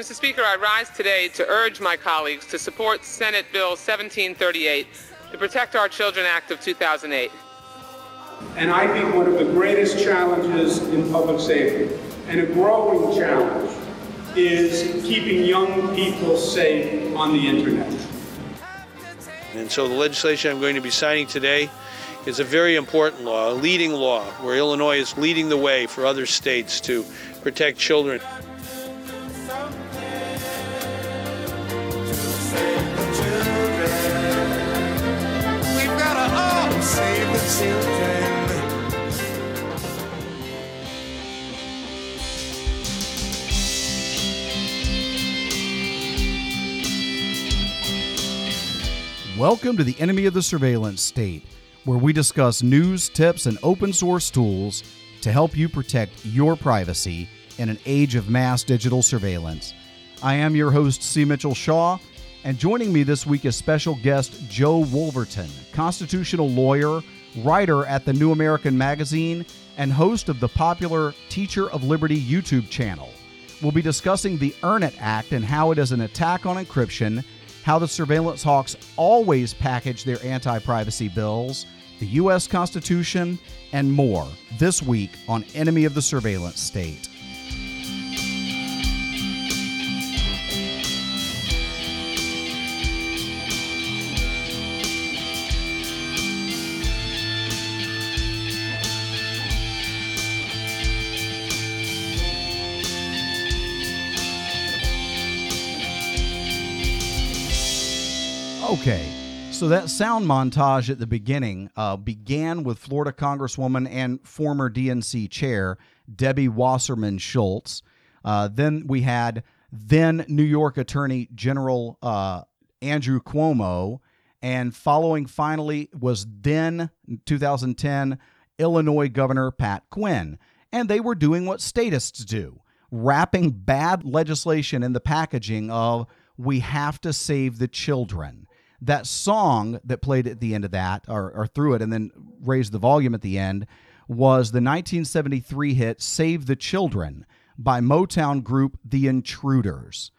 Mr. Speaker, I rise today to urge my colleagues to support Senate Bill 1738, the Protect Our Children Act of 2008. And I think one of the greatest challenges in public safety, and a growing challenge, is keeping young people safe on the internet. And so the legislation I'm going to be signing today is a very important law, a leading law, where Illinois is leading the way for other states to protect children. Welcome to the Enemy of the Surveillance State, where we discuss news, tips, and open source tools to help you protect your privacy in an age of mass digital surveillance. I am your host, C. Mitchell Shaw, and joining me this week is special guest Joe Wolverton, constitutional lawyer, writer at the New American Magazine, and host of the popular Teacher of Liberty YouTube channel. We'll be discussing the Earn It Act and how it is an attack on encryption, how the surveillance hawks always package their anti privacy bills, the U.S. Constitution, and more this week on Enemy of the Surveillance State. Okay, so that sound montage at the beginning uh, began with Florida Congresswoman and former DNC chair Debbie Wasserman Schultz. Uh, then we had then New York Attorney General uh, Andrew Cuomo. And following finally was then 2010 Illinois Governor Pat Quinn. And they were doing what statists do wrapping bad legislation in the packaging of we have to save the children that song that played at the end of that or, or through it and then raised the volume at the end was the 1973 hit Save the Children by Motown group The Intruders.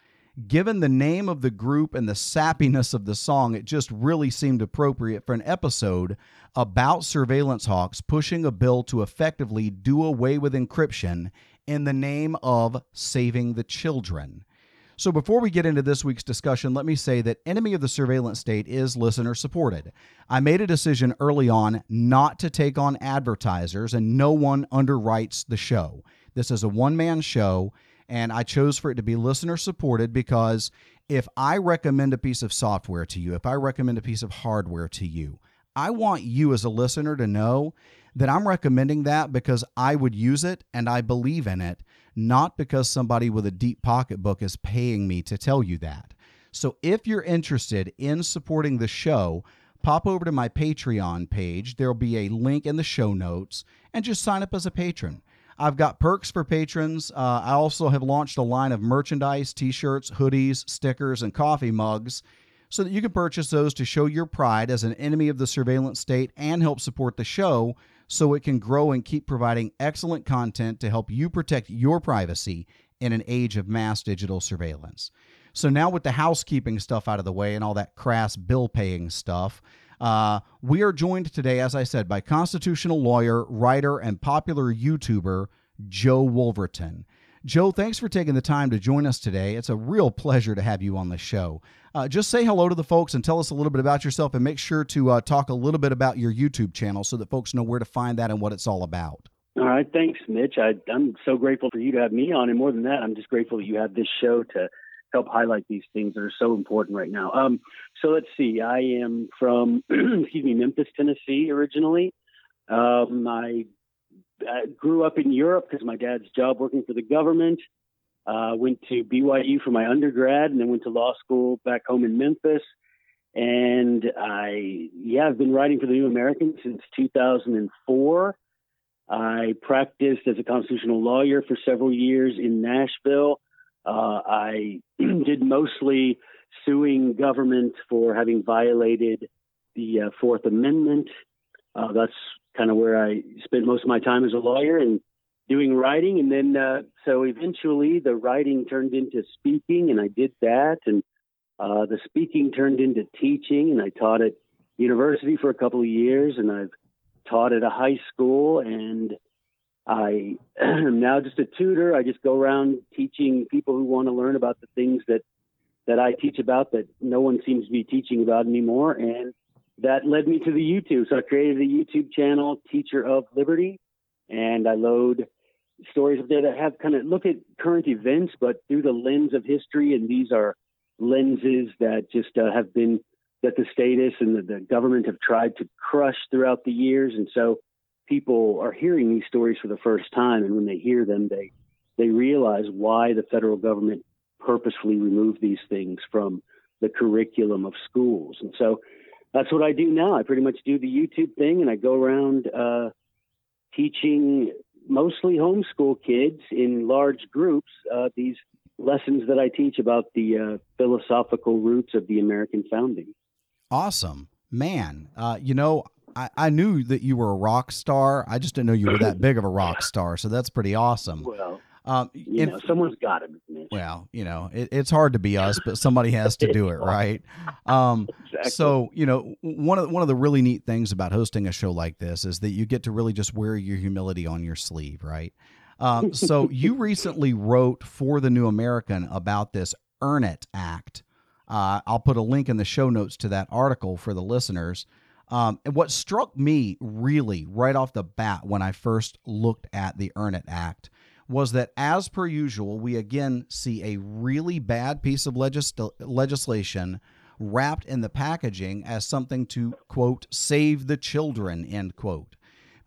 Given the name of the group and the sappiness of the song, it just really seemed appropriate for an episode about surveillance hawks pushing a bill to effectively do away with encryption in the name of saving the children. So, before we get into this week's discussion, let me say that Enemy of the Surveillance State is listener supported. I made a decision early on not to take on advertisers, and no one underwrites the show. This is a one man show, and I chose for it to be listener supported because if I recommend a piece of software to you, if I recommend a piece of hardware to you, I want you as a listener to know that I'm recommending that because I would use it and I believe in it not because somebody with a deep pocketbook is paying me to tell you that. So if you're interested in supporting the show, pop over to my Patreon page. There'll be a link in the show notes and just sign up as a patron. I've got perks for patrons. Uh, I also have launched a line of merchandise, t shirts, hoodies, stickers, and coffee mugs so that you can purchase those to show your pride as an enemy of the surveillance state and help support the show so it can grow and keep providing excellent content to help you protect your privacy in an age of mass digital surveillance. So, now with the housekeeping stuff out of the way and all that crass bill paying stuff, uh, we are joined today, as I said, by constitutional lawyer, writer, and popular YouTuber Joe Wolverton. Joe, thanks for taking the time to join us today. It's a real pleasure to have you on the show. Uh, just say hello to the folks and tell us a little bit about yourself and make sure to uh, talk a little bit about your YouTube channel so that folks know where to find that and what it's all about. All right. Thanks, Mitch. I, I'm so grateful for you to have me on. And more than that, I'm just grateful that you have this show to help highlight these things that are so important right now. Um, so let's see. I am from, excuse me, Memphis, Tennessee originally. Um, I, I grew up in Europe because my dad's job working for the government. Uh, went to BYU for my undergrad and then went to law school back home in Memphis. And I, yeah, I've been writing for the New American since 2004. I practiced as a constitutional lawyer for several years in Nashville. Uh, I did mostly suing government for having violated the uh, Fourth Amendment. Uh, that's kind of where I spent most of my time as a lawyer. And doing writing, and then uh, so eventually the writing turned into speaking, and I did that, and uh, the speaking turned into teaching, and I taught at university for a couple of years, and I've taught at a high school, and I am now just a tutor. I just go around teaching people who want to learn about the things that that I teach about that no one seems to be teaching about anymore, and that led me to the YouTube. So I created a YouTube channel, Teacher of Liberty, and I load stories up there that have kind of look at current events, but through the lens of history. And these are lenses that just uh, have been that the status and the, the government have tried to crush throughout the years. And so people are hearing these stories for the first time, and when they hear them, they they realize why the federal government purposefully removed these things from the curriculum of schools. And so that's what I do now. I pretty much do the YouTube thing, and I go around uh, teaching mostly homeschool kids in large groups uh, these lessons that I teach about the uh, philosophical roots of the American founding. Awesome, man. Uh, you know, I, I knew that you were a rock star. I just didn't know you were that big of a rock star. So that's pretty awesome. Well, Um, you and- know, someone's got to. Well, you know, it, it's hard to be us, but somebody has to do it, right? Um, Exactly. so you know, one of one of the really neat things about hosting a show like this is that you get to really just wear your humility on your sleeve, right? Um, so you recently wrote for the New American about this Earn It Act. Uh, I'll put a link in the show notes to that article for the listeners. Um, and what struck me really right off the bat when I first looked at the Earn It Act was that, as per usual, we again see a really bad piece of legis- legislation wrapped in the packaging as something to, quote, save the children, end quote.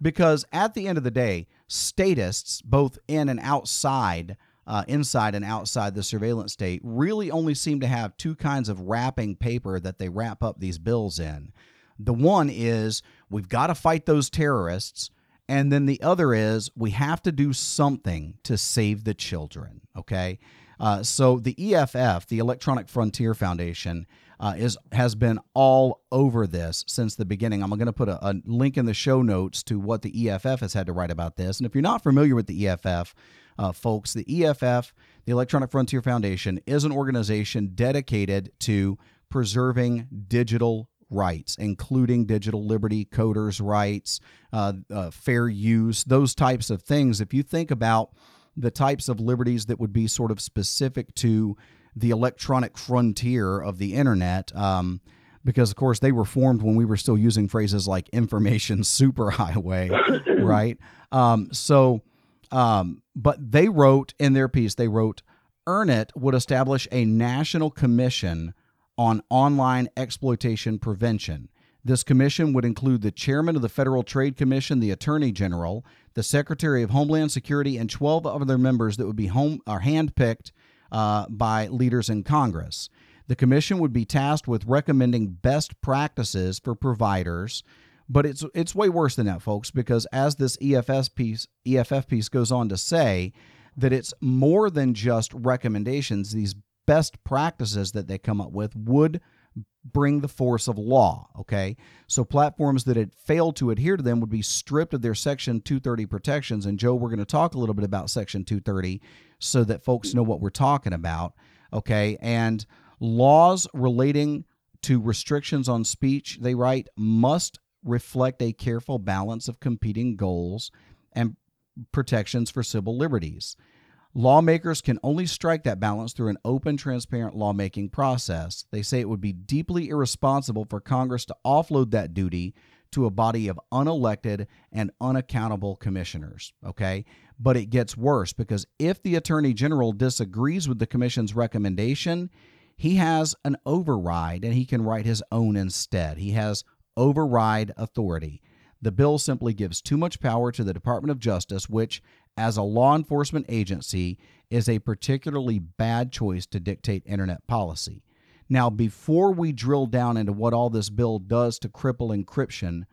Because at the end of the day, statists, both in and outside, uh, inside and outside the surveillance state, really only seem to have two kinds of wrapping paper that they wrap up these bills in. The one is we've got to fight those terrorists. And then the other is we have to do something to save the children. Okay. Uh, so the EFF, the Electronic Frontier Foundation, uh, is has been all over this since the beginning. I'm going to put a, a link in the show notes to what the EFF has had to write about this. And if you're not familiar with the EFF, uh, folks, the EFF, the Electronic Frontier Foundation, is an organization dedicated to preserving digital rights, including digital liberty, coders' rights, uh, uh, fair use, those types of things. If you think about the types of liberties that would be sort of specific to the electronic frontier of the internet, um, because of course they were formed when we were still using phrases like information superhighway, right? Um, so, um, but they wrote in their piece, they wrote, Earn It would establish a national commission on online exploitation prevention. This commission would include the chairman of the Federal Trade Commission, the Attorney General, the Secretary of Homeland Security, and 12 other members that would be home are handpicked uh, by leaders in Congress. The commission would be tasked with recommending best practices for providers, but it's it's way worse than that, folks, because as this EFS piece EFF piece goes on to say, that it's more than just recommendations. These best practices that they come up with would bring the force of law. Okay. So platforms that had failed to adhere to them would be stripped of their Section 230 protections. And Joe, we're going to talk a little bit about Section 230 so that folks know what we're talking about. Okay. And laws relating to restrictions on speech, they write, must reflect a careful balance of competing goals and protections for civil liberties. Lawmakers can only strike that balance through an open, transparent lawmaking process. They say it would be deeply irresponsible for Congress to offload that duty to a body of unelected and unaccountable commissioners. Okay. But it gets worse because if the Attorney General disagrees with the Commission's recommendation, he has an override and he can write his own instead. He has override authority. The bill simply gives too much power to the Department of Justice, which, as a law enforcement agency, is a particularly bad choice to dictate internet policy. Now, before we drill down into what all this bill does to cripple encryption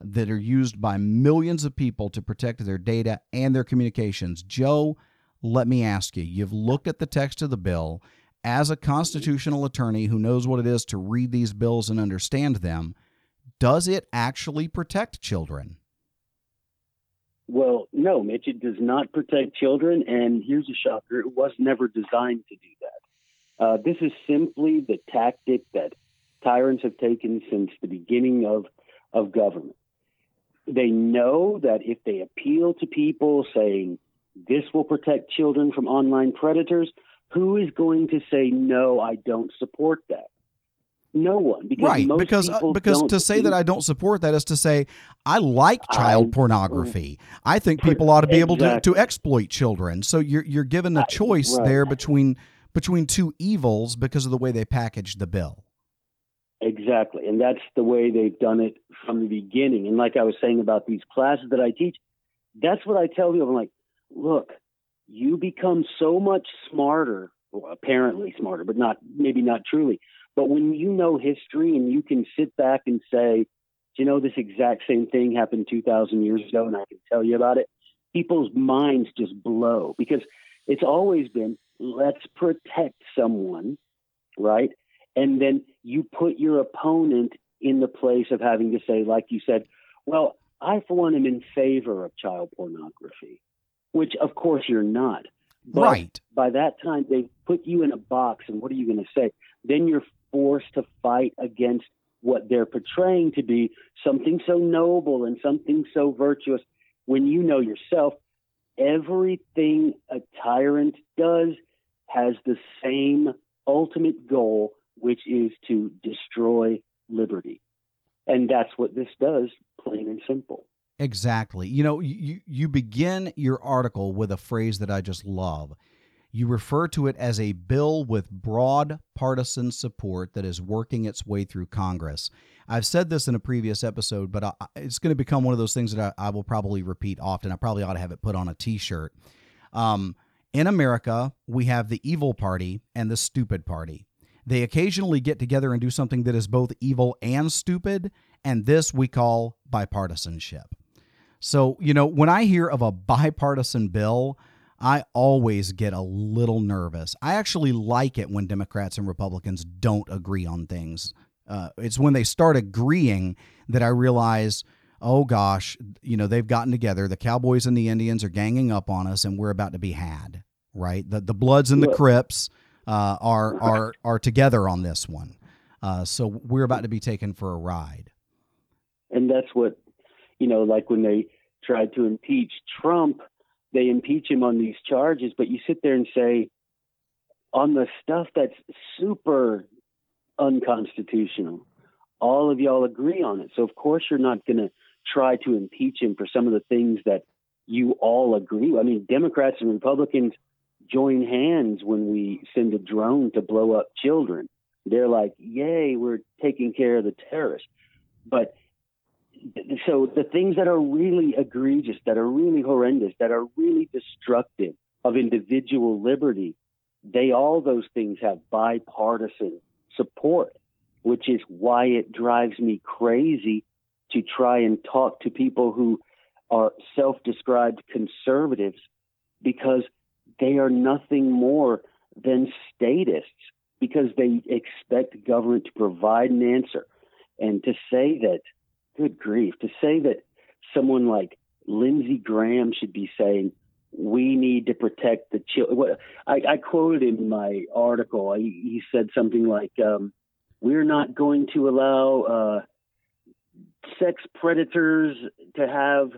that are used by millions of people to protect their data and their communications, Joe, let me ask you you've looked at the text of the bill. As a constitutional attorney who knows what it is to read these bills and understand them, does it actually protect children? Well, no, Mitch, it does not protect children. And here's a shocker it was never designed to do that. Uh, this is simply the tactic that tyrants have taken since the beginning of, of government. They know that if they appeal to people saying this will protect children from online predators, who is going to say, no, I don't support that? No one, because right most because uh, because to say that I don't support that is to say I like child I- pornography. I think people ought to be able to, to exploit children. So you're you're given a choice right. there between between two evils because of the way they packaged the bill. Exactly. And that's the way they've done it from the beginning. And like I was saying about these classes that I teach, that's what I tell people. I'm like, look, you become so much smarter, well, apparently smarter, but not maybe not truly. But when you know history and you can sit back and say, you know, this exact same thing happened 2,000 years ago, and I can tell you about it, people's minds just blow because it's always been, let's protect someone, right? And then you put your opponent in the place of having to say, like you said, well, I, for one, am in favor of child pornography, which of course you're not. But right. by that time, they put you in a box, and what are you going to say? Then you're forced to fight against what they're portraying to be something so noble and something so virtuous when you know yourself everything a tyrant does has the same ultimate goal, which is to destroy liberty. And that's what this does, plain and simple. Exactly. You know, you you begin your article with a phrase that I just love. You refer to it as a bill with broad partisan support that is working its way through Congress. I've said this in a previous episode, but I, it's going to become one of those things that I, I will probably repeat often. I probably ought to have it put on a T-shirt. Um, in America, we have the evil party and the stupid party. They occasionally get together and do something that is both evil and stupid, and this we call bipartisanship. So, you know, when I hear of a bipartisan bill, I always get a little nervous. I actually like it when Democrats and Republicans don't agree on things. Uh, it's when they start agreeing that I realize, oh gosh, you know, they've gotten together. The Cowboys and the Indians are ganging up on us, and we're about to be had. Right? The the Bloods and the Crips uh, are are are together on this one. Uh, so we're about to be taken for a ride. And that's what, you know, like when they tried to impeach Trump, they impeach him on these charges, but you sit there and say, on the stuff that's super unconstitutional, all of y'all agree on it. So, of course, you're not going to try to impeach him for some of the things that you all agree. I mean, Democrats and Republicans join hands when we send a drone to blow up children. They're like, yay, we're taking care of the terrorists. But so the things that are really egregious, that are really horrendous, that are really destructive of individual liberty, they all those things have bipartisan support, which is why it drives me crazy to try and talk to people who are self-described conservatives because they are nothing more than statists because they expect government to provide an answer. And to say that good grief, to say that someone like Lindsey Graham should be saying, we need to protect the children. I, I quoted in my article. I, he said something like, um, we're not going to allow uh, sex predators to have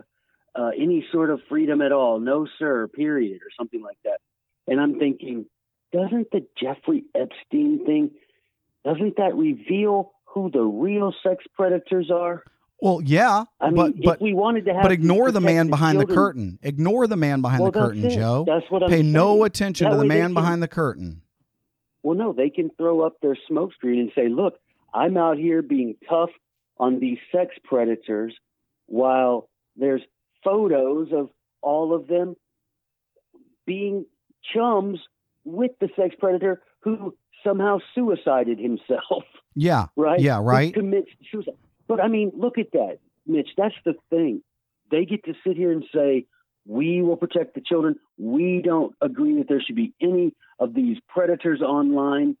uh, any sort of freedom at all. No, sir, period, or something like that. And I'm thinking, doesn't the Jeffrey Epstein thing, doesn't that reveal who the real sex predators are? Well, yeah, I mean, but but if we wanted to have, but ignore the man behind the curtain. Ignore the man behind Well, the curtain, it. Joe. That's what I'm Pay no attention That to the man can- behind the curtain. Well, no, they can throw up their smoke screen and say, look, I'm out here being tough on these sex predators while there's photos of all of them being chums with the sex predator who somehow suicided himself, Yeah, right? Yeah, Who right. commits suicide. But I mean, look at that, Mitch. That's the thing. They get to sit here and say, we will protect the children. We don't agree that there should be any of these predators online.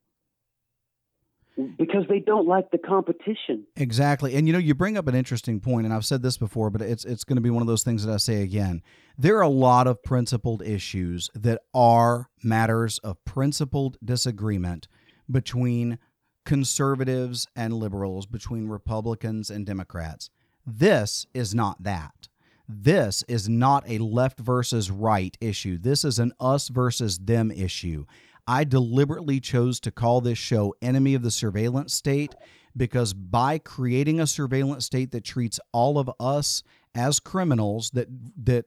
because they don't like the competition. Exactly. And you know, you bring up an interesting point, and I've said this before, but it's it's going to be one of those things that I say again. There are a lot of principled issues that are matters of principled disagreement between conservatives and liberals, between Republicans and Democrats. This is not that. This is not a left versus right issue. This is an us versus them issue. I deliberately chose to call this show Enemy of the Surveillance State because by creating a surveillance state that treats all of us as criminals that that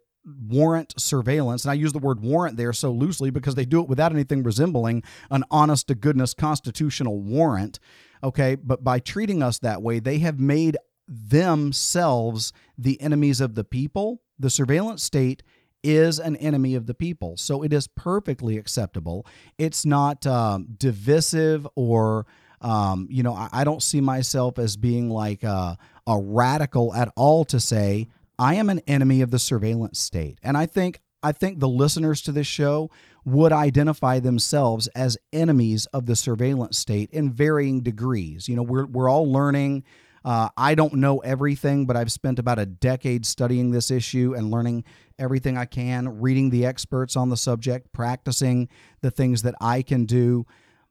warrant surveillance and I use the word warrant there so loosely because they do it without anything resembling an honest to goodness constitutional warrant okay but by treating us that way they have made themselves the enemies of the people the surveillance state is an enemy of the people. So it is perfectly acceptable. It's not um, divisive or, um, you know, I, I, don't see myself as being like a, a radical at all to say I am an enemy of the surveillance state. And I think I think the listeners to this show would identify themselves as enemies of the surveillance state in varying degrees. You know, we're we're all learning uh, I don't know everything, but I've spent about a decade studying this issue and learning everything I can, reading the experts on the subject, practicing the things that I can do.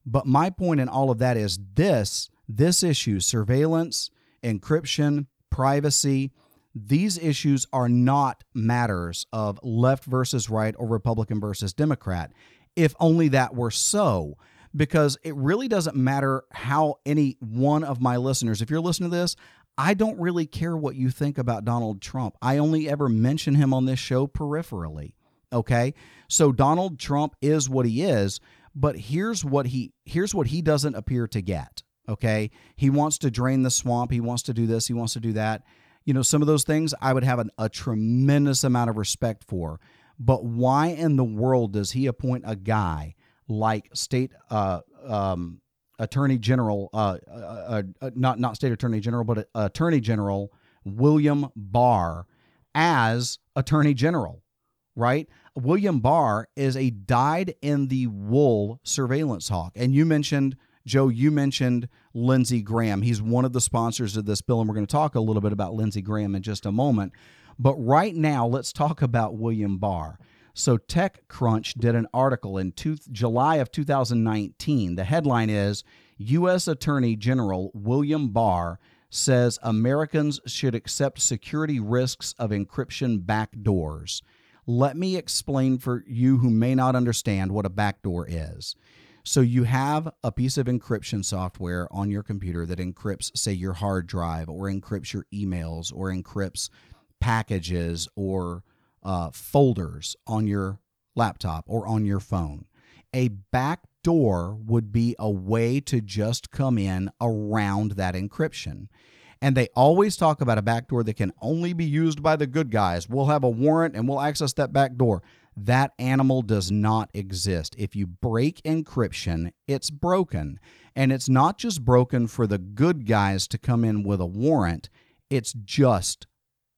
But my point in all of that is this this issue surveillance, encryption, privacy, these issues are not matters of left versus right or Republican versus Democrat. If only that were so because it really doesn't matter how any one of my listeners, if you're listening to this, I don't really care what you think about Donald Trump. I only ever mention him on this show peripherally. Okay? So Donald Trump is what he is, but here's what he here's what he doesn't appear to get. Okay? He wants to drain the swamp, he wants to do this, he wants to do that. You know, some of those things I would have an, a tremendous amount of respect for. But why in the world does he appoint a guy like state uh, um, attorney general, uh, uh, uh, uh, not not state attorney general, but attorney general William Barr as attorney general, right? William Barr is a dyed in the wool surveillance hawk, and you mentioned. Joe, you mentioned Lindsey Graham. He's one of the sponsors of this bill, and we're going to talk a little bit about Lindsey Graham in just a moment. But right now, let's talk about William Barr. So TechCrunch did an article in two, July of 2019. The headline is U.S. Attorney General William Barr says Americans should accept security risks of encryption backdoors. Let me explain for you who may not understand what a backdoor is. So, you have a piece of encryption software on your computer that encrypts, say, your hard drive, or encrypts your emails, or encrypts packages, or uh, folders on your laptop or on your phone. A backdoor would be a way to just come in around that encryption. And they always talk about a backdoor that can only be used by the good guys. We'll have a warrant and we'll access that backdoor. That animal does not exist. If you break encryption, it's broken. And it's not just broken for the good guys to come in with a warrant, it's just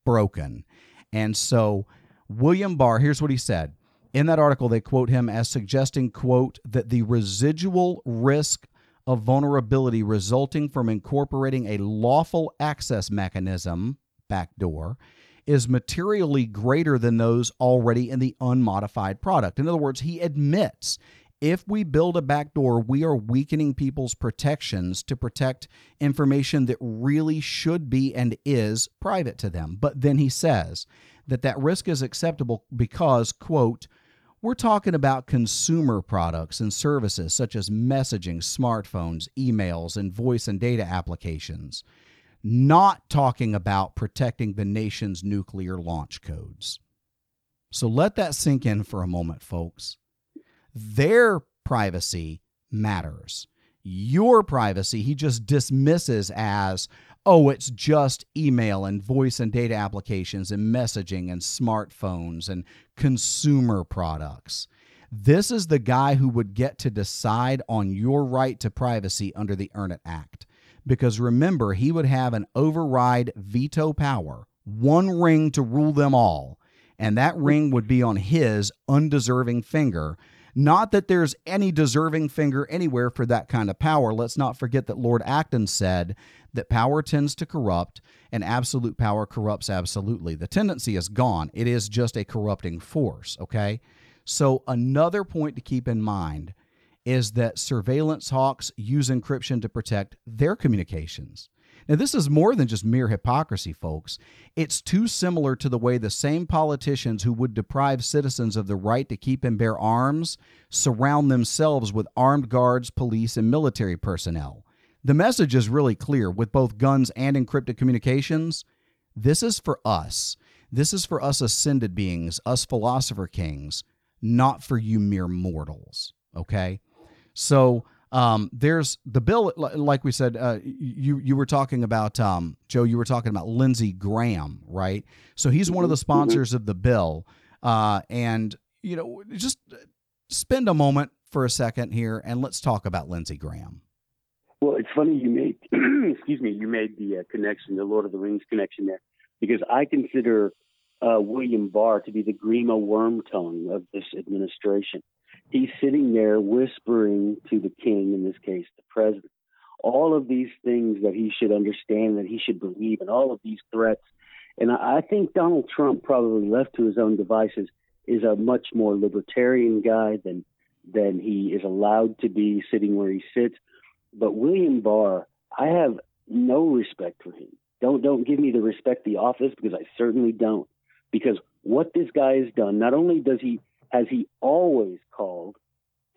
broken. And so William Barr, here's what he said. In that article, they quote him as suggesting, quote, that the residual risk of vulnerability resulting from incorporating a lawful access mechanism, backdoor, is materially greater than those already in the unmodified product. In other words, he admits if we build a backdoor, we are weakening people's protections to protect information that really should be and is private to them. But then he says that that risk is acceptable because, quote, we're talking about consumer products and services such as messaging, smartphones, emails, and voice and data applications, not talking about protecting the nation's nuclear launch codes. So let that sink in for a moment, folks. Their privacy matters. Your privacy, he just dismisses as, oh, it's just email and voice and data applications and messaging and smartphones and consumer products. This is the guy who would get to decide on your right to privacy under the Earn It Act. Because remember, he would have an override veto power, one ring to rule them all. And that ring would be on his undeserving finger Not that there's any deserving finger anywhere for that kind of power. Let's not forget that Lord Acton said that power tends to corrupt and absolute power corrupts absolutely. The tendency is gone, it is just a corrupting force, okay? So, another point to keep in mind is that surveillance hawks use encryption to protect their communications. Now, this is more than just mere hypocrisy, folks. It's too similar to the way the same politicians who would deprive citizens of the right to keep and bear arms surround themselves with armed guards, police, and military personnel. The message is really clear with both guns and encrypted communications. This is for us. This is for us ascended beings, us philosopher kings, not for you mere mortals. Okay? So, um, there's the bill, like we said, uh, you you were talking about um, Joe. You were talking about Lindsey Graham, right? So he's one of the mm-hmm. sponsors of the bill, uh, and you know, just spend a moment for a second here, and let's talk about Lindsey Graham. Well, it's funny you made, excuse me, you made the uh, connection, the Lord of the Rings connection there, because I consider uh, William Barr to be the Grima Wormtongue of this administration he's sitting there whispering to the king, in this case, the president, all of these things that he should understand, that he should believe, and all of these threats. And I think Donald Trump, probably left to his own devices, is a much more libertarian guy than than he is allowed to be sitting where he sits. But William Barr, I have no respect for him. Don't don't give me the respect the office because I certainly don't. Because what this guy has done, not only does he has he always called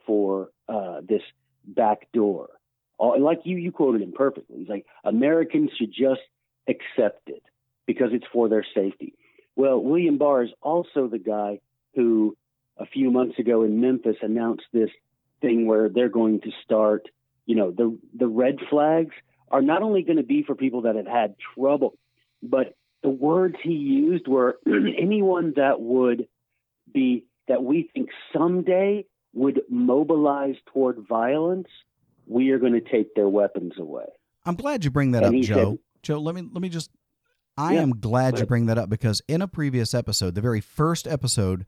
for uh, this back door? All, like you, you quoted him perfectly. He's like, Americans should just accept it because it's for their safety. Well, William Barr is also the guy who a few months ago in Memphis announced this thing where they're going to start, you know, the the red flags are not only going to be for people that have had trouble, but the words he used were anyone that would be that we think someday would mobilize toward violence, we are going to take their weapons away. I'm glad you bring that and up, Joe. Said, Joe, let me let me just I yeah, am glad you bring that up because in a previous episode, the very first episode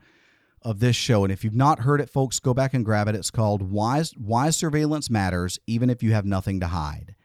of this show, and if you've not heard it, folks, go back and grab it. It's called Why Why Surveillance Matters, even if you have nothing to hide.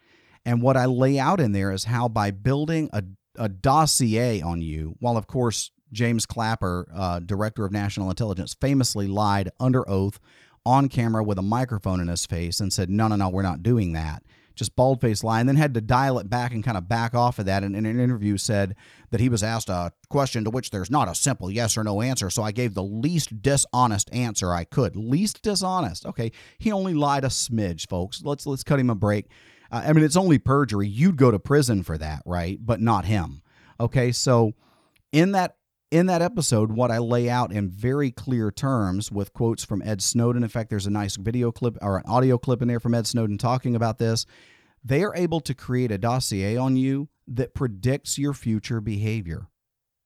And what I lay out in there is how by building a, a dossier on you, while of course James Clapper, uh, director of national intelligence, famously lied under oath on camera with a microphone in his face and said, No, no, no, we're not doing that. Just bald faced lie, and then had to dial it back and kind of back off of that. And in an interview, said that he was asked a question to which there's not a simple yes or no answer. So I gave the least dishonest answer I could. Least dishonest. Okay, he only lied a smidge, folks. Let's let's cut him a break. Uh, I mean, it's only perjury. You'd go to prison for that, right? But not him. Okay, so in that in that episode, what I lay out in very clear terms with quotes from Ed Snowden. In fact, there's a nice video clip or an audio clip in there from Ed Snowden talking about this. They are able to create a dossier on you that predicts your future behavior.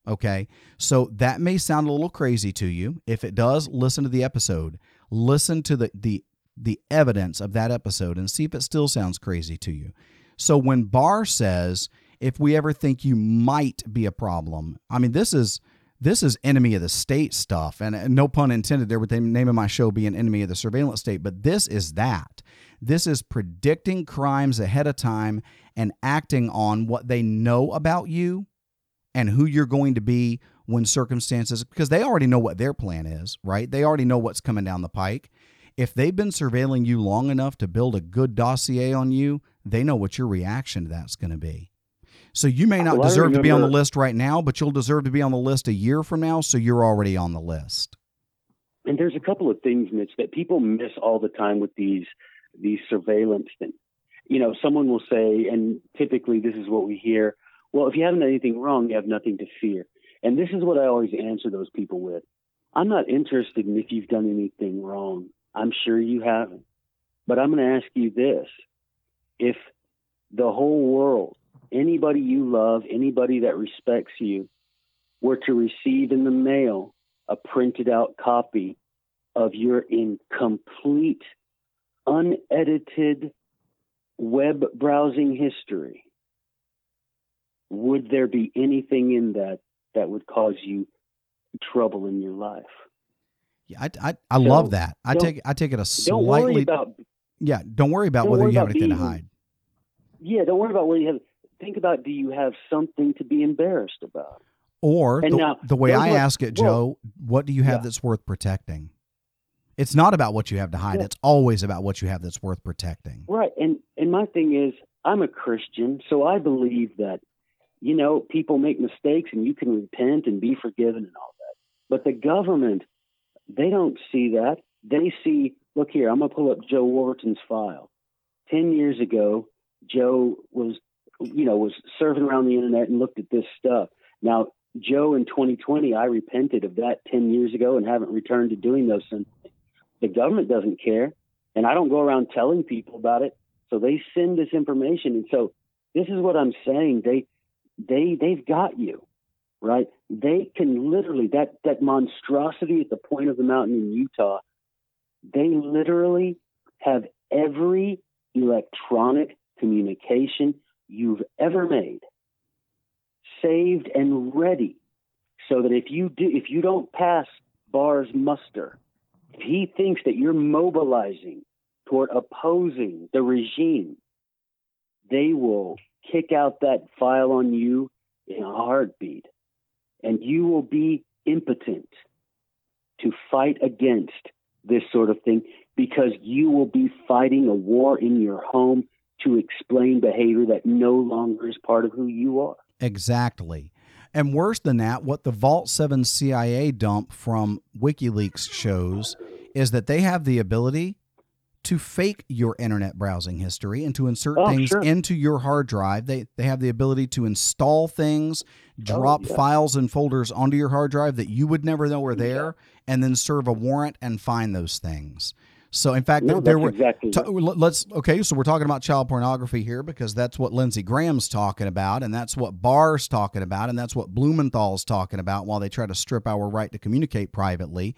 Okay. So that may sound a little crazy to you. If it does, listen to the episode. Listen to the, the, the evidence of that episode and see if it still sounds crazy to you. So when Barr says, if we ever think you might be a problem. I mean, this is this is enemy of the state stuff, and no pun intended there with the name of my show being enemy of the surveillance state, but this is that. This is predicting crimes ahead of time and acting on what they know about you and who you're going to be when circumstances because they already know what their plan is, right? They already know what's coming down the pike. If they've been surveilling you long enough to build a good dossier on you, they know what your reaction to that's going to be. So you may not well, deserve to be on the list right now, but you'll deserve to be on the list a year from now. So you're already on the list. And there's a couple of things, Mitch, that people miss all the time with these these surveillance things. You know, someone will say, and typically this is what we hear. Well, if you haven't done anything wrong, you have nothing to fear. And this is what I always answer those people with. I'm not interested in if you've done anything wrong. I'm sure you haven't. But I'm going to ask you this. If the whole world anybody you love, anybody that respects you, were to receive in the mail a printed out copy of your incomplete, unedited web browsing history, would there be anything in that that would cause you trouble in your life? Yeah, I, I, I So, love that. I take I take it a Don't worry slightly about yeah. Don't worry about don't whether worry you have anything to hide. yeah. Don't worry about whether you have. Think about do you have something to be embarrassed about? Or the, now, the way I are- ask it, well- Joe, what do you have Yeah. that's worth protecting? It's not about what you have to hide. Yeah. It's always about what you have that's worth protecting. Right. And and my thing is I'm a Christian, so I believe that you know, people make mistakes and you can repent and be forgiven and all that. But the government, they don't see that. They see, look here, I'm going to pull up Joe Wolverton's file. 10 years ago, Joe was, you know, was surfing around the internet and looked at this stuff. Now, Joe in 2020, I repented of that 10 years ago and haven't returned to doing those things. The government doesn't care. And I don't go around telling people about it. So they send this information. And so this is what I'm saying. They, they, they've got you, right? They can literally, that, that monstrosity at the point of the mountain in Utah, they literally have every electronic communication you've ever made saved and ready so that if you do if you don't pass Barr's muster, if he thinks that you're mobilizing toward opposing the regime, they will kick out that file on you in a heartbeat. And you will be impotent to fight against this sort of thing because you will be fighting a war in your home to explain behavior that no longer is part of who you are. Exactly. And worse than that, what the Vault 7 CIA dump from WikiLeaks shows is that they have the ability to fake your internet browsing history and to insert Oh, things sure. into your hard drive. They they have the ability to install things, oh, drop Oh, yeah. files and folders onto your hard drive that you would never know were there, and then serve a warrant and find those things. So in fact, No, there were exactly right. let's okay. So we're talking about child pornography here because that's what Lindsey Graham's talking about, and that's what Barr's talking about, and that's what Blumenthal's talking about while they try to strip our right to communicate privately.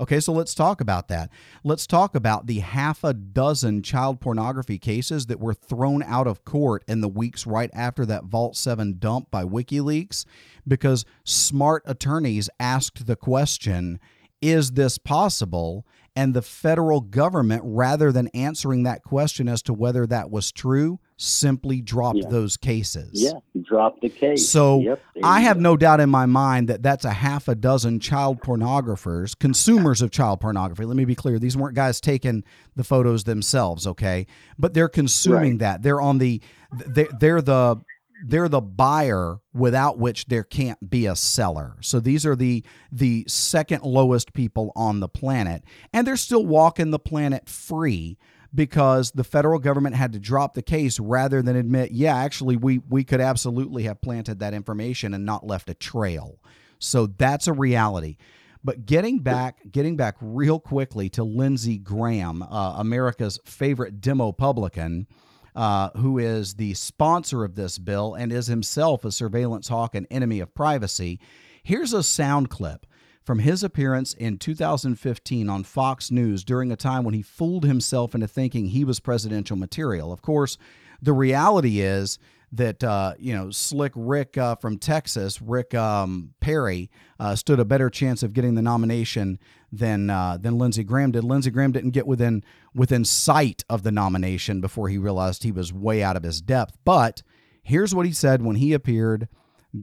Okay, so let's talk about that. Let's talk about the half a dozen child pornography cases that were thrown out of court in the weeks right after that Vault 7 dump by WikiLeaks because smart attorneys asked the question is this possible? And the federal government, rather than answering that question as to whether that was true, simply dropped Yeah. those cases. Yeah, drop the case. So Yep, I have go. no doubt in my mind that that's a half a dozen child pornographers, consumers of child pornography. Let me be clear; these weren't guys taking the photos themselves, okay? But they're consuming Right. that. They're on the they're, they're the they're the buyer without which there can't be a seller. So these are the the second lowest people on the planet and they're still walking the planet free because the federal government had to drop the case rather than admit, yeah, actually we we could absolutely have planted that information and not left a trail. So that's a reality. But getting back, getting back real quickly to Lindsey Graham, uh, America's favorite demo publican, uh, who is the sponsor of this bill and is himself a surveillance hawk and enemy of privacy. Here's a sound clip from his appearance in 2015 on Fox News during a time when he fooled himself into thinking he was presidential material. Of course, the reality is that uh, you know Slick Rick uh, from Texas, Rick um, Perry, uh, stood a better chance of getting the nomination than uh, than Lindsey Graham did. Lindsey Graham didn't get within within sight of the nomination before he realized he was way out of his depth. But here's what he said when he appeared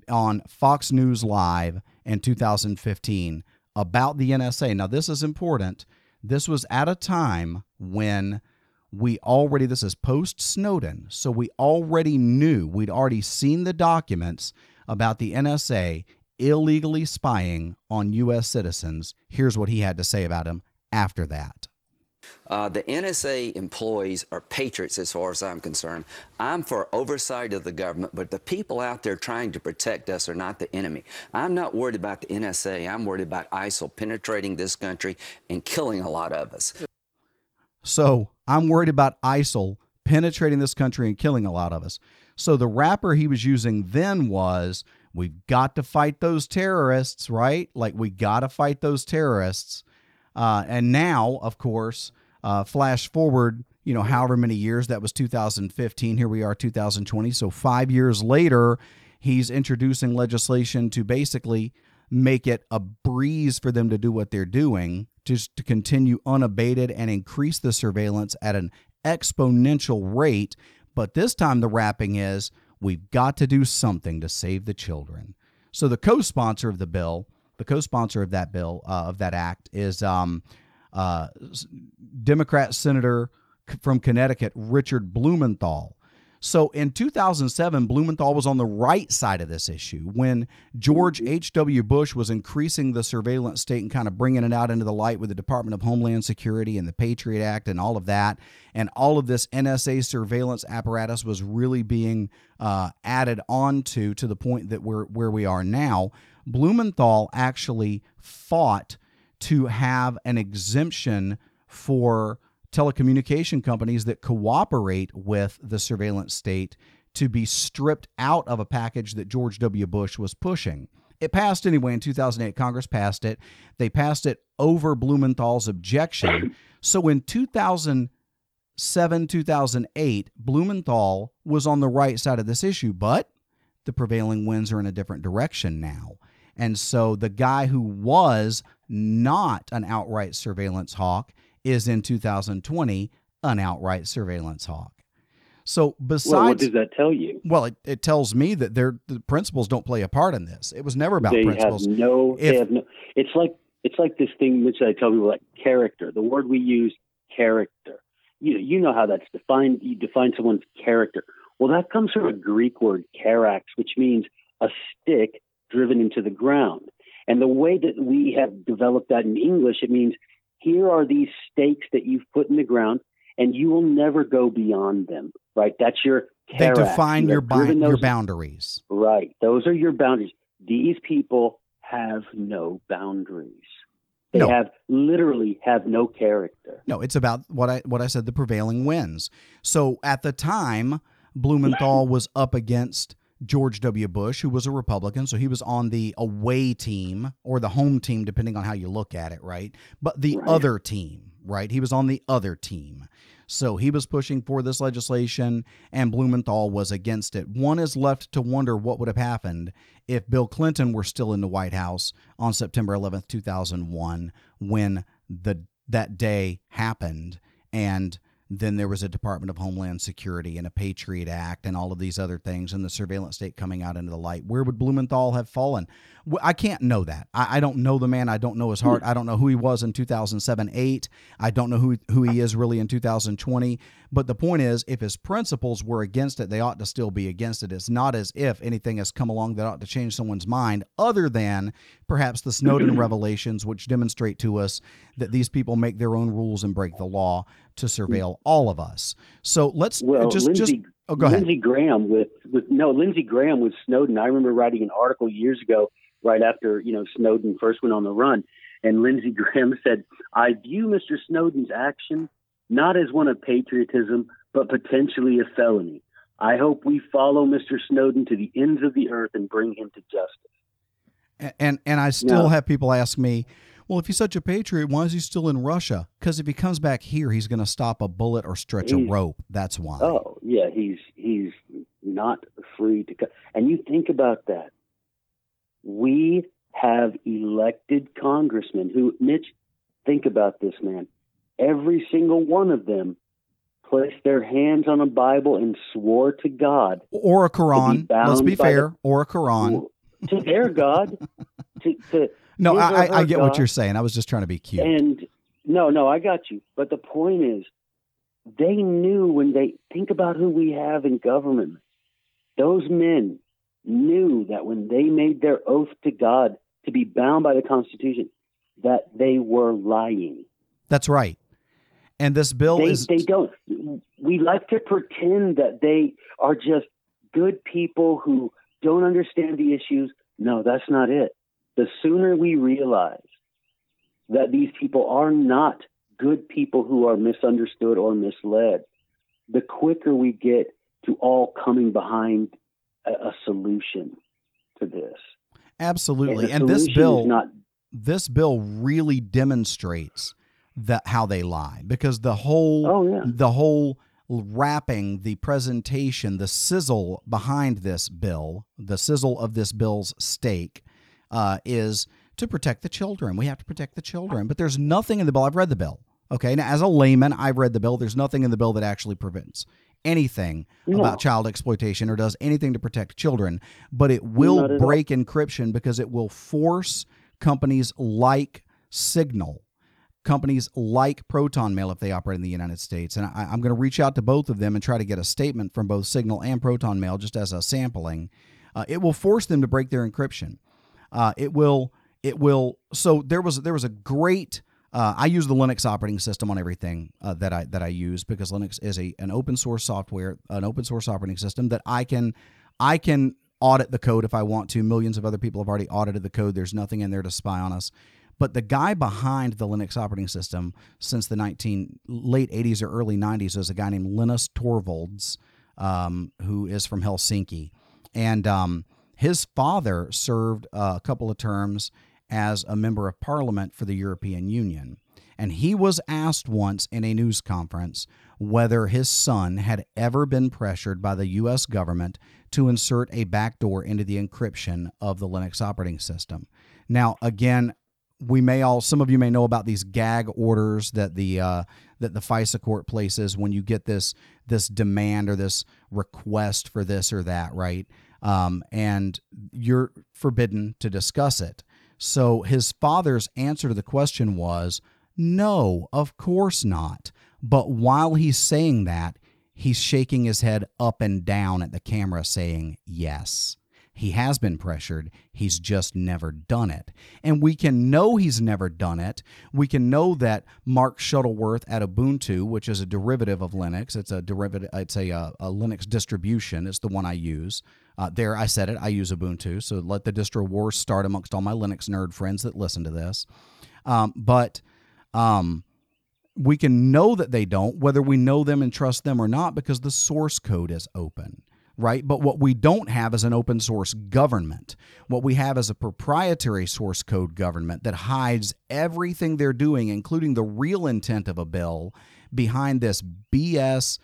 on Fox News Live in 2015 about the NSA. Now, this is important. This was at a time when we already, this is post Snowden, so we already knew, we'd already seen the documents about the NSA illegally spying on U.S. citizens. Here's what he had to say about him after that. Uh, the NSA employees are patriots as far as I'm concerned. I'm for oversight of the government, but the people out there trying to protect us are not the enemy. I'm not worried about the NSA. I'm worried about ISIL penetrating this country and killing a lot of us. So I'm worried about ISIL penetrating this country and killing a lot of us. So the wrapper he was using then was we've got to fight those terrorists, right? Like we got to fight those terrorists. Uh, and now, of course, uh, flash forward, you know, however many years that was 2015. Here we are, 2020. So five years later, he's introducing legislation to basically make it a breeze for them to do what they're doing just to continue unabated and increase the surveillance at an exponential rate. But this time the wrapping is we've got to do something to save the children. So the co-sponsor of the bill, the co-sponsor of that bill uh, of that act is um, uh, Democrat Senator from Connecticut Richard Blumenthal. So in 2007, Blumenthal was on the right side of this issue when George H.W. Bush was increasing the surveillance state and kind of bringing it out into the light with the Department of Homeland Security and the Patriot Act and all of that. And all of this NSA surveillance apparatus was really being uh, added onto to the point that we're where we are now. Blumenthal actually fought to have an exemption for telecommunication companies that cooperate with the surveillance state to be stripped out of a package that George W. Bush was pushing. It passed anyway in 2008. Congress passed it. They passed it over Blumenthal's objection. So in 2007, 2008, Blumenthal was on the right side of this issue, but the prevailing winds are in a different direction now. And so the guy who was not an outright surveillance hawk is in 2020 an outright surveillance hawk. So besides, well, what does that tell you? Well, it, it tells me that their the principles don't play a part in this. It was never about they principles. Have no, If- they have no. It's like it's like this thing which I tell people like character. The word we use, character. You you know how that's defined. You define someone's character. Well, that comes from a Greek word, charax, which means a stick driven into the ground. And the way that we have developed that in English, it means here are these stakes that you've put in the ground, and you will never go beyond them. Right? That's your they define You your bi- driven your boundaries. Right. Those are your boundaries. These people have no boundaries. They No. have literally have no character. No, it's about what I what I said. The prevailing winds. So at the time, Blumenthal was up against George W. Bush, who was a Republican, so he was on the away team or the home team, depending on how you look at it, right? But the Right. other team, right? He was on the other team. So he was pushing for this legislation, and Blumenthal was against it. One is left to wonder what would have happened if Bill Clinton were still in the White House on September 11th, 2001, when the that day happened, and then there was a Department of Homeland Security and a Patriot Act and all of these other things, and the surveillance state coming out into the light. Where would Blumenthal have fallen? I can't know that. I, I don't know the man. I don't know his heart. Hmm. I don't know who he was in 2007 8. I don't know who, who he is really in 2020. But the point is, if his principles were against it, they ought to still be against it. It's not as if anything has come along that ought to change someone's mind, other than perhaps the Snowden revelations, which demonstrate to us that these people make their own rules and break the law to surveil all of us. So let's uh, Well, just Lindsey, just oh go ahead. Lindsey Graham with, with no Lindsey Graham with Snowden. I remember writing an article years ago, right after you know Snowden first went on the run, and Lindsey Graham said, "I view Mr. Snowden's action not as one of patriotism, but potentially a felony. I hope we follow Mr. Snowden to the ends of the earth and bring him to justice." And and I still Yeah. have people ask me, well, if he's such a patriot, why is he still in Russia? Because if he comes back here, he's going to stop a bullet or stretch a rope. That's why. Oh yeah, he's he's not free to. Co- and you think about that. We have elected congressmen who, Mitch, think about this, man. Every single one of them placed their hands on a Bible and swore to God, Or a Quran. bound Let's be fair. or a Quran. to their God, to, to No, I, I, get what you're saying. I was just trying to be cute. And no, no, I got you. But the point is, they knew when they think about who we have in government, those men knew that when they made their oath to God to be bound by the Constitution, that they were lying. That's right. And this bill They, is they don't. We like to pretend that they are just good people who don't understand the issues. No, that's not it. The sooner we realize that these people are not good people who are misunderstood or misled, the quicker we get to all coming behind a, a solution to this. absolutely. the And this bill is not this bill really demonstrates that how they lie because the whole Oh, yeah. the whole wrapping the presentation the sizzle behind this bill the sizzle of this bill's stake uh, is to protect the children. We have to protect the children. But there's nothing in the bill. I've read the bill. Okay. Now, as a layman, I've read the bill. There's nothing in the bill that actually prevents anything No. about child exploitation or does anything to protect children. But it will at all. break encryption because it will force companies like Signal companies like Proton Mail if they operate in the United States. And I, I'm going to reach out to both of them and try to get a statement from both Signal and Proton Mail just as a sampling. Uh, it will force them to break their encryption. Uh, it will. It will. So there was there was a great. Uh, I use the Linux operating system on everything uh, that I that I use because Linux is a an open source software, an open source operating system that I can I can audit the code if I want to. Millions of other people have already audited the code. There's nothing in there to spy on us. But the guy behind the Linux operating system since the 19 late 80s or early 90s was a guy named Linus Torvalds, um, who is from Helsinki, and um, his father served a couple of terms as a member of parliament for the European Union. And he was asked once in a news conference whether his son had ever been pressured by the U.S. government to insert a backdoor into the encryption of the Linux operating system. Now, again, we may all some of you may know about these gag orders that the uh, that the FISA court places when you get this this demand or this request for this or that, right? Um, and you're forbidden to discuss it. So his father's answer to the question was, "No, of course not." But while he's saying that, he's shaking his head up and down at the camera, saying, "Yes." He has been pressured. He's just never done it. And we can know he's never done it. We can know that Mark Shuttleworth at Ubuntu, which is a derivative of Linux, it's a derivative, it's a, uh, a Linux distribution. It's the one I use. Uh, there, I said it. I use Ubuntu. So let the distro wars start amongst all my Linux nerd friends that listen to this. Um, but um, we can know that they don't, whether we know them and trust them or not, because the source code is open right? But what we don't have is an open source government. What we have is a proprietary source code government that hides everything they're doing, including the real intent of a bill, behind this BS,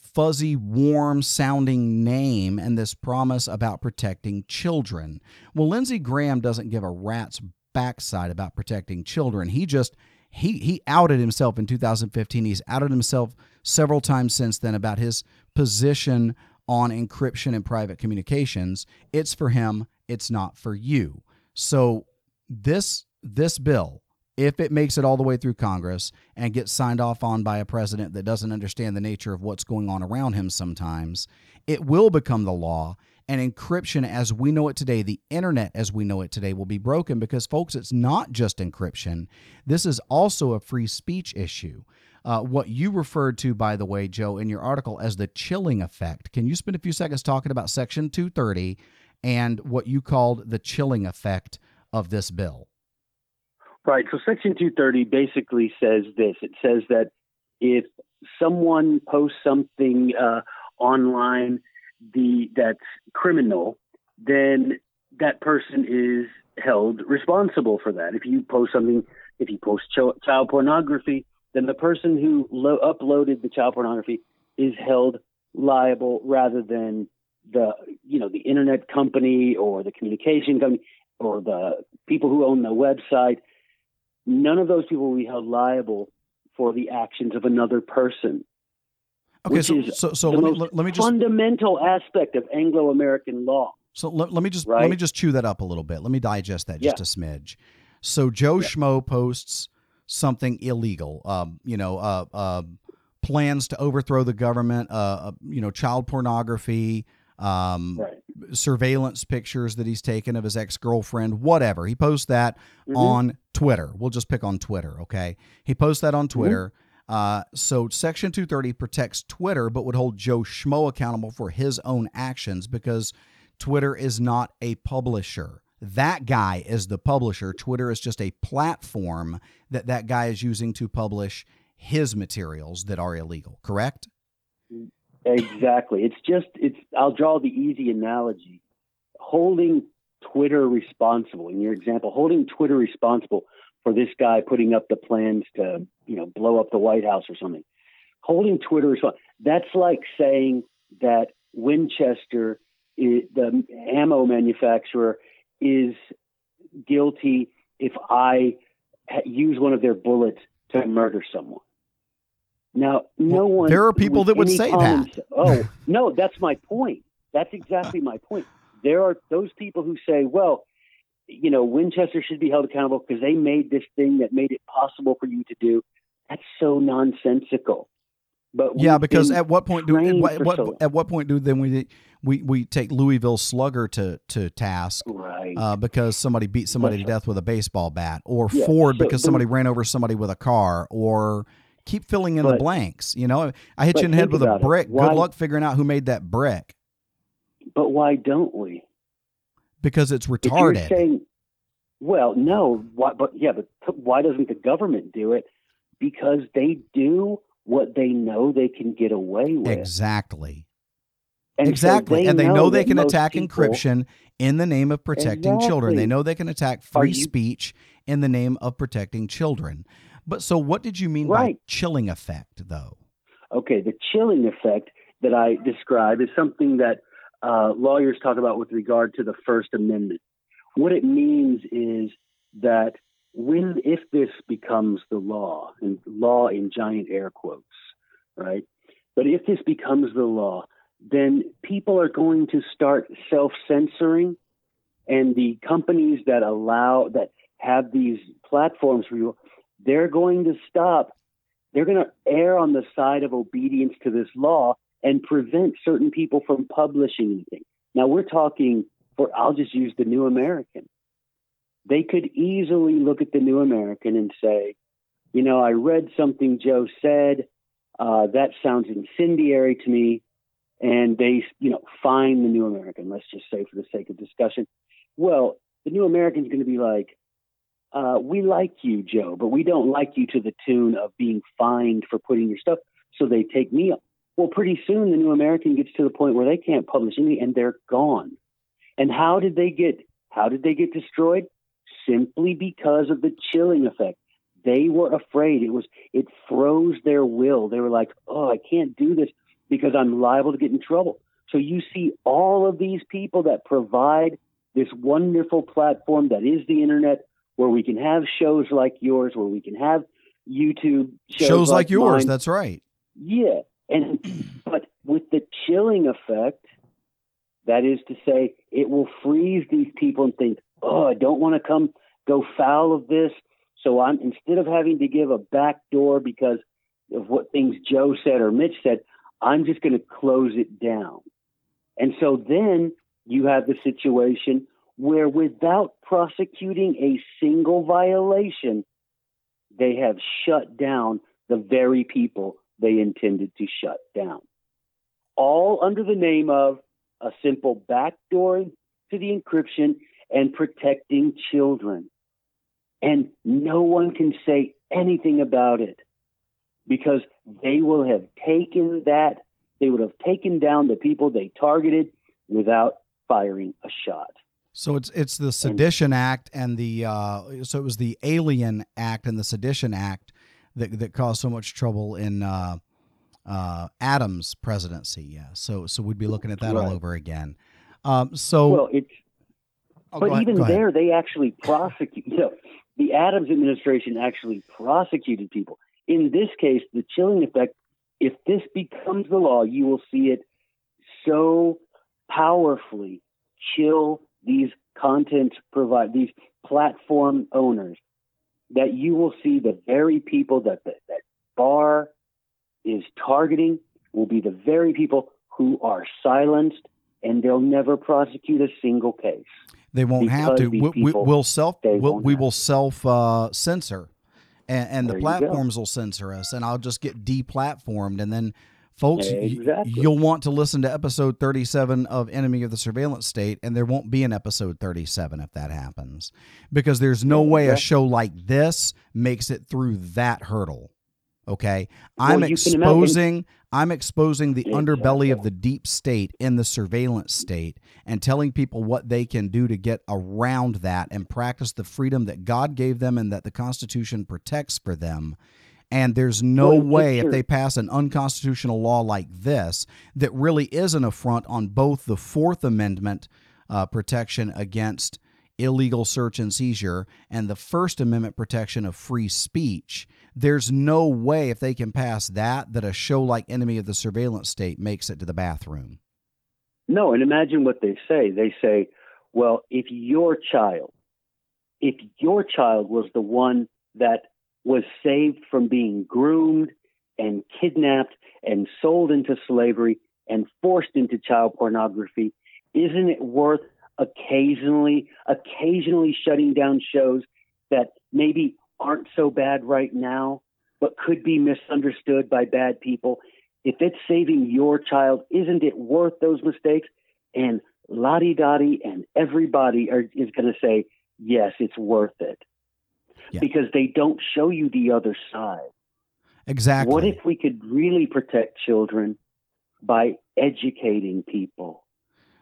fuzzy, warm sounding name and this promise about protecting children. Well, Lindsey Graham doesn't give a rat's backside about protecting children. He just he he outed himself in 2015. He's outed himself several times since then about his position on encryption and private communications. It's for him, it's not for you. So this this bill, if it makes it all the way through Congress and gets signed off on by a president that doesn't understand the nature of what's going on around him sometimes, it will become the law and encryption as we know it today, the internet as we know it today, will be broken because, folks, it's not just encryption. This is also a free speech issue. Uh, what you referred to, by the way, Joe, in your article as the chilling effect. Can you spend a few seconds talking about Section 230 and what you called the chilling effect of this bill? Right. So Section 230 basically says this it says that if someone posts something uh, online the that's criminal, then that person is held responsible for that. If you post something, if you post ch- child pornography, then the person who lo- uploaded the child pornography is held liable rather than the you know the internet company or the communication company or the people who own the website. None of those people will be held liable for the actions of another person. Okay, so so, so let me let, me just fundamental aspect of Anglo-American law. So let, let me just Right? let me just chew that up a little bit. Let me digest that just Yeah. a smidge. So Joe Schmo posts something illegal. Um, you know, uh, uh, plans to overthrow the government. Uh, uh, you know, child pornography. Um, Right. surveillance pictures that he's taken of his ex girlfriend, whatever. He posts that Mm-hmm. on Twitter. We'll just pick on Twitter, okay? He posts that on Mm-hmm. Twitter. Uh, so Section 230 protects Twitter, but would hold Joe Schmo accountable for his own actions because Twitter is not a publisher. That guy is the publisher. Twitter is just a platform that that guy is using to publish his materials that are illegal. Correct? Exactly. It's just it's I'll draw the easy analogy. Holding Twitter responsible, in your example, holding Twitter responsible for this guy putting up the plans to, you know, blow up the White House or something. Holding Twitter responsible. That's like saying that Winchester, eh, the ammo manufacturer, is guilty if I use one of their bullets to murder someone. Now, no Well, one. there are people that would say that. Oh no, that's my point. That's exactly my point. There are those people who say, well, you know, Winchester should be held accountable because they made this thing that made it possible for you to do. That's so nonsensical. But Yeah, because at what point do trained what, so- at what point do then we we we take Louisville Slugger to to task right? uh, because somebody beat somebody to right. death with a baseball bat, or Yeah, Ford so- because but- somebody ran over somebody with a car, or keep filling in the blanks. You know, I hit you in the head with a brick. Why- Good luck figuring out who made that brick but why don't we? because it's retarded. saying, well, no, why, but yeah, but why doesn't the government do it? Because they do what they know they can get away with. Exactly. And so exactly. and they know, they can attack people- encryption in the name of protecting children. They know they can attack free you- speech in the name of protecting children. But so what did you mean by chilling effect though? Okay, the chilling effect that I describe is something that uh, lawyers talk about with regard to the First Amendment. What it means is that when, if this becomes the law, and law in giant air quotes, right? But if this becomes the law, then people are going to start self censoring, and the companies that allow, that have these platforms for you, they're going to stop they're going to err on the side of obedience to this law and prevent certain people from publishing anything. Now we're talking for I'll just use the New American. They could easily look at the New American and say, you know, I read something Joe said uh, that sounds incendiary to me, and they, you know, fine the New American. Let's just say for the sake of discussion. Well, the New American's going to be like, uh, we like you, Joe, but we don't like you to the tune of being fined for putting your stuff. So they take me up. Well, pretty soon the New American gets to the point where they can't publish anything and they're gone. And how did they get how did they get destroyed? Simply because of the chilling effect. They were afraid. It was it froze their will. They were like, "Oh, I can't do this because I'm liable to get in trouble." So you see all of these people that provide this wonderful platform that is the internet where we can have shows like yours, where we can have YouTube shows, Shows, like, yours, mine. that's right. Yeah, and but with the chilling effect, that is to say, it will freeze these people and think, "Oh, I don't want to come go foul of this." So I'm instead of having to give a back door because of what things Joe said or Mitch said, I'm just going to close it down. And so then you have the situation where without prosecuting a single violation, they have shut down the very people they intended to shut down. All under the name of a simple backdooring to the encryption and protecting children. And no one can say anything about it because they will have taken that, they would have taken down the people they targeted without firing a shot. So it's it's the Sedition Act and the uh, so it was the Alien Act and the Sedition Act that that caused so much trouble in uh, uh, Adams' presidency. Yeah, so so we'd be looking at that all over again. Um, so Well, it's oh, but even ahead. there, they actually prosecute. You know, the Adams administration actually prosecuted people. In this case, the chilling effect. If this becomes the law, you will see it so powerfully chill these content provide these platform owners that you will see the very people that that, that bar is targeting will be the very people who are silenced and they'll never prosecute a single case. They won't have to. We, people, we'll self. We'll, we will self uh, censor, and, and the There you go. platforms will censor us, and I'll just get deplatformed, and then, folks, y- you'll want to listen to episode thirty-seven of Enemy of the Surveillance State, and there won't be an episode thirty-seven if that happens, because there's no way a show like this makes it through that hurdle. Okay, Well, I'm exposing. I'm exposing the underbelly of the deep state in the surveillance state and telling people what they can do to get around that and practice the freedom that God gave them and that the Constitution protects for them. And there's no Well, way if they pass an unconstitutional law like this that really is an affront on both the Fourth Amendment uh, protection against illegal search and seizure and the First Amendment protection of free speech, there's no way if they can pass that that a show like Enemy of the Surveillance State makes it to the bathroom. No, and imagine what they say. They say, well, if your child, if your child was the one that was saved from being groomed and kidnapped and sold into slavery and forced into child pornography, isn't it worth occasionally, occasionally shutting down shows that maybe aren't so bad right now, but could be misunderstood by bad people? If it's saving your child, isn't it worth those mistakes? And Lottie Dottie and everybody are, is going to say, yes, it's worth it. Yeah. Because they don't show you the other side. Exactly. What if we could really protect children by educating people?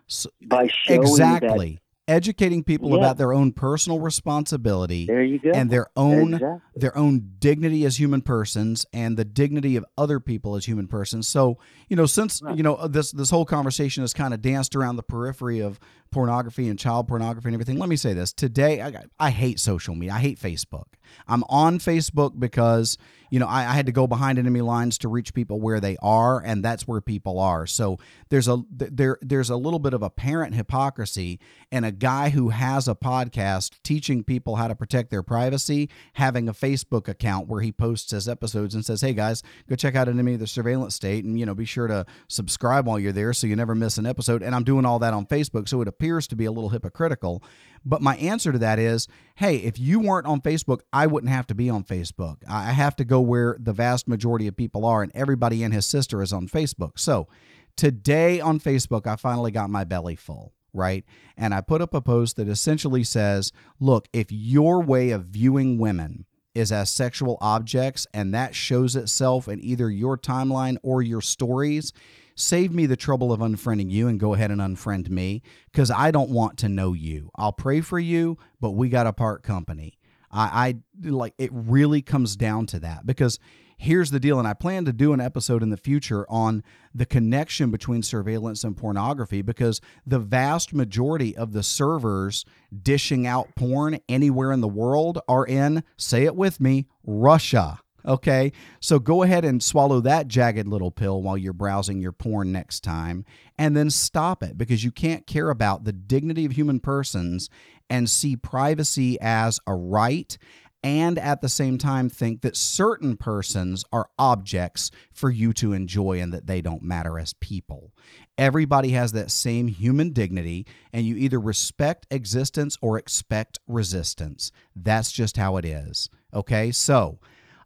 So- by showing exactly educating people Yeah. about their own personal responsibility There you go. and their own Exactly. their own dignity as human persons and the dignity of other people as human persons so you know since Right. you know uh, this this whole conversation has kind of danced around the periphery of pornography and child pornography and everything let me say this today i, I hate social media i hate facebook i'm on facebook because you know I, I had to go behind enemy lines to reach people where they are and that's where people are. So there's a there there's a little bit of apparent hypocrisy in a guy who has a podcast teaching people how to protect their privacy having a facebook account where he posts his episodes and says hey guys go check out enemy of the surveillance state and you know be sure to subscribe while you're there so you never miss an episode. And i'm doing all that on facebook so it appears to be a little hypocritical but my answer to that is hey, if you weren't on Facebook, I wouldn't have to be on Facebook. I have to go where the vast majority of people are, and everybody and his sister is on Facebook. So today on Facebook, I finally got my belly full. Right. And I put up a post that essentially says, look, if your way of viewing women is as sexual objects and that shows itself in either your timeline or your stories, save me the trouble of unfriending you and go ahead and unfriend me because I don't want to know you. I'll pray for you, but we got to part company. I, I like it really comes down to that because here's the deal and i plan to do an episode in the future on the connection between surveillance and pornography because the vast majority of the servers dishing out porn anywhere in the world are in say it with me russia okay so go ahead and swallow that jagged little pill while you're browsing your porn next time and then stop it because you can't care about the dignity of human persons and see privacy as a right and at the same time think that certain persons are objects for you to enjoy and that they don't matter as people. Everybody has that same human dignity, and you either respect existence or expect resistance. That's just how it is. Okay, so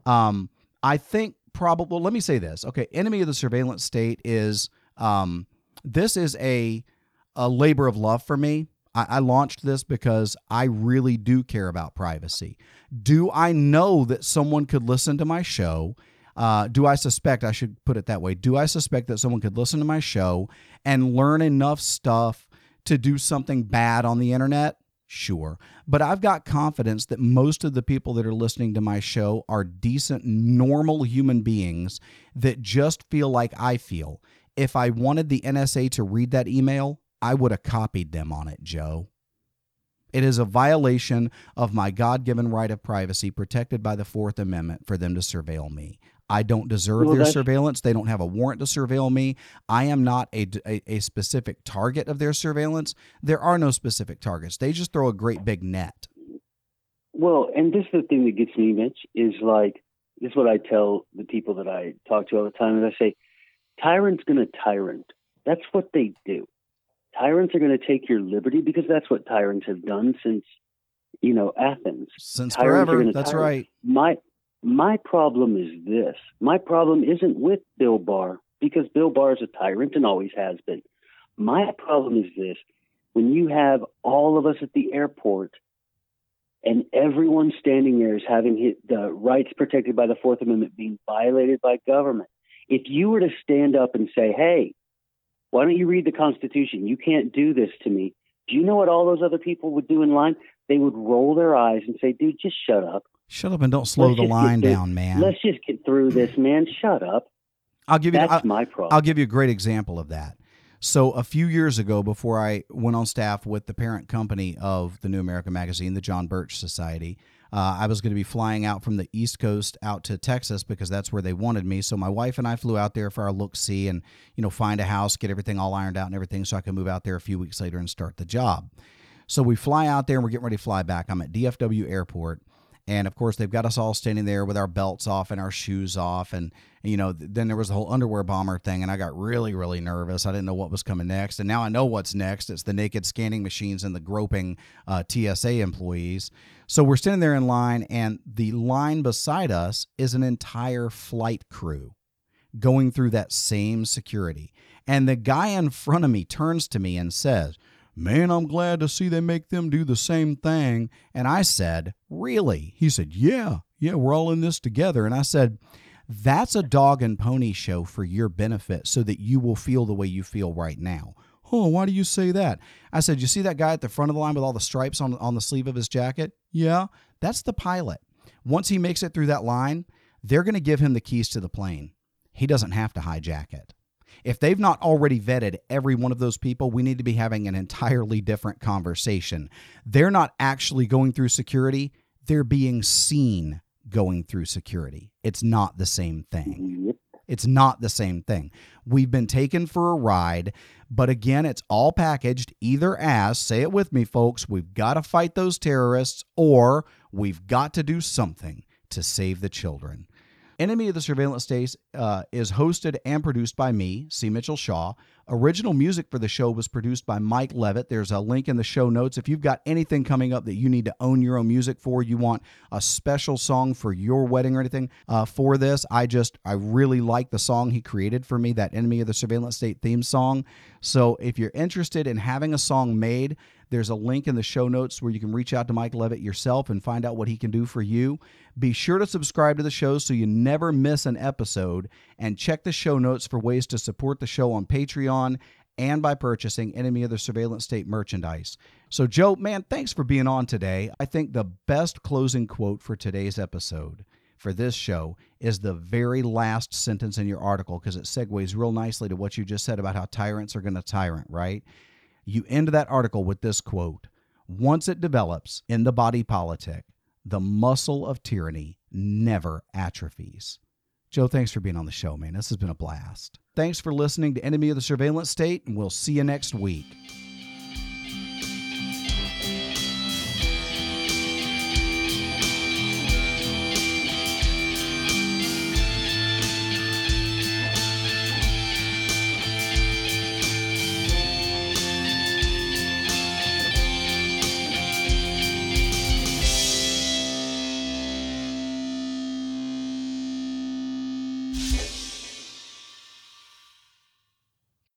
um, I think probably, well, let me say this. Okay, enemy of the surveillance state is um, this is a a labor of love for me. I, I launched this because I really do care about privacy. Do I know that someone could listen to my show? Uh, do I suspect, I should put it that way, do I suspect that someone could listen to my show and learn enough stuff to do something bad on the internet? Sure. But I've got confidence that most of the people that are listening to my show are decent, normal human beings that just feel like I feel. If I wanted the NSA to read that email, I would have copied them on it, Joe. It is a violation of my God given right of privacy protected by the Fourth Amendment for them to surveil me. I don't deserve Well, their surveillance. They don't have a warrant to surveil me. I am not a, a, a specific target of their surveillance. There are no specific targets. They just throw a great big net. Well, and this is the thing that gets me, Mitch, is like this is what I tell the people that I talk to all the time. Is I say, tyrant's going to tyrant. That's what they do. Tyrants are going to take your liberty because that's what tyrants have done since, you know, Athens. Since Tyrants forever. That's tyrant. right. My my problem is this. My problem isn't with Bill Barr because Bill Barr is a tyrant and always has been. My problem is this. When you have all of us at the airport and everyone standing there is having the rights protected by the Fourth Amendment being violated by government. If you were to stand up and say, hey, why don't you read the Constitution? You can't do this to me. Do you know what all those other people would do in line? They would roll their eyes and say, dude, just shut up. Shut up and don't slow Let's the line through- down, man. Let's just get through this, man. Shut up. I'll give you That's I'll, my problem. I'll give you a great example of that. So a few years ago, before I went on staff with the parent company of the New American Magazine, the John Birch Society, uh, I was going to be flying out from the East Coast out to Texas because that's where they wanted me. So my wife and I flew out there for our look see and you know find a house, get everything all ironed out and everything, so I can move out there a few weeks later and start the job. So we fly out there and we're getting ready to fly back. I'm at DFW Airport and of course, they've got us all standing there with our belts off and our shoes off. And, you know, then there was the whole underwear bomber thing. And I got really, really nervous. I didn't know what was coming next. And now I know what's next. It's the naked scanning machines and the groping uh, TSA employees. So we're standing there in line, and the line beside us is an entire flight crew going through that same security. And the guy in front of me turns to me and says, Man, I'm glad to see they make them do the same thing. And I said, Really? He said, Yeah, yeah, we're all in this together. And I said, That's a dog and pony show for your benefit so that you will feel the way you feel right now. Oh, why do you say that? I said, You see that guy at the front of the line with all the stripes on, on the sleeve of his jacket? Yeah, that's the pilot. Once he makes it through that line, they're going to give him the keys to the plane. He doesn't have to hijack it. If they've not already vetted every one of those people, we need to be having an entirely different conversation. They're not actually going through security, they're being seen going through security. It's not the same thing. It's not the same thing. We've been taken for a ride, but again, it's all packaged either as, say it with me, folks, we've got to fight those terrorists or we've got to do something to save the children. Enemy of the Surveillance State uh, is hosted and produced by me, C. Mitchell Shaw. Original music for the show was produced by Mike Levitt. There's a link in the show notes. If you've got anything coming up that you need to own your own music for, you want a special song for your wedding or anything uh, for this, I just, I really like the song he created for me, that Enemy of the Surveillance State theme song. So if you're interested in having a song made, there's a link in the show notes where you can reach out to Mike Levitt yourself and find out what he can do for you. Be sure to subscribe to the show so you never miss an episode and check the show notes for ways to support the show on Patreon and by purchasing Enemy of the Surveillance State merchandise. So, Joe, man, thanks for being on today. I think the best closing quote for today's episode for this show is the very last sentence in your article because it segues real nicely to what you just said about how tyrants are going to tyrant, right? You end that article with this quote Once it develops in the body politic, the muscle of tyranny never atrophies. Joe, thanks for being on the show, man. This has been a blast. Thanks for listening to Enemy of the Surveillance State, and we'll see you next week.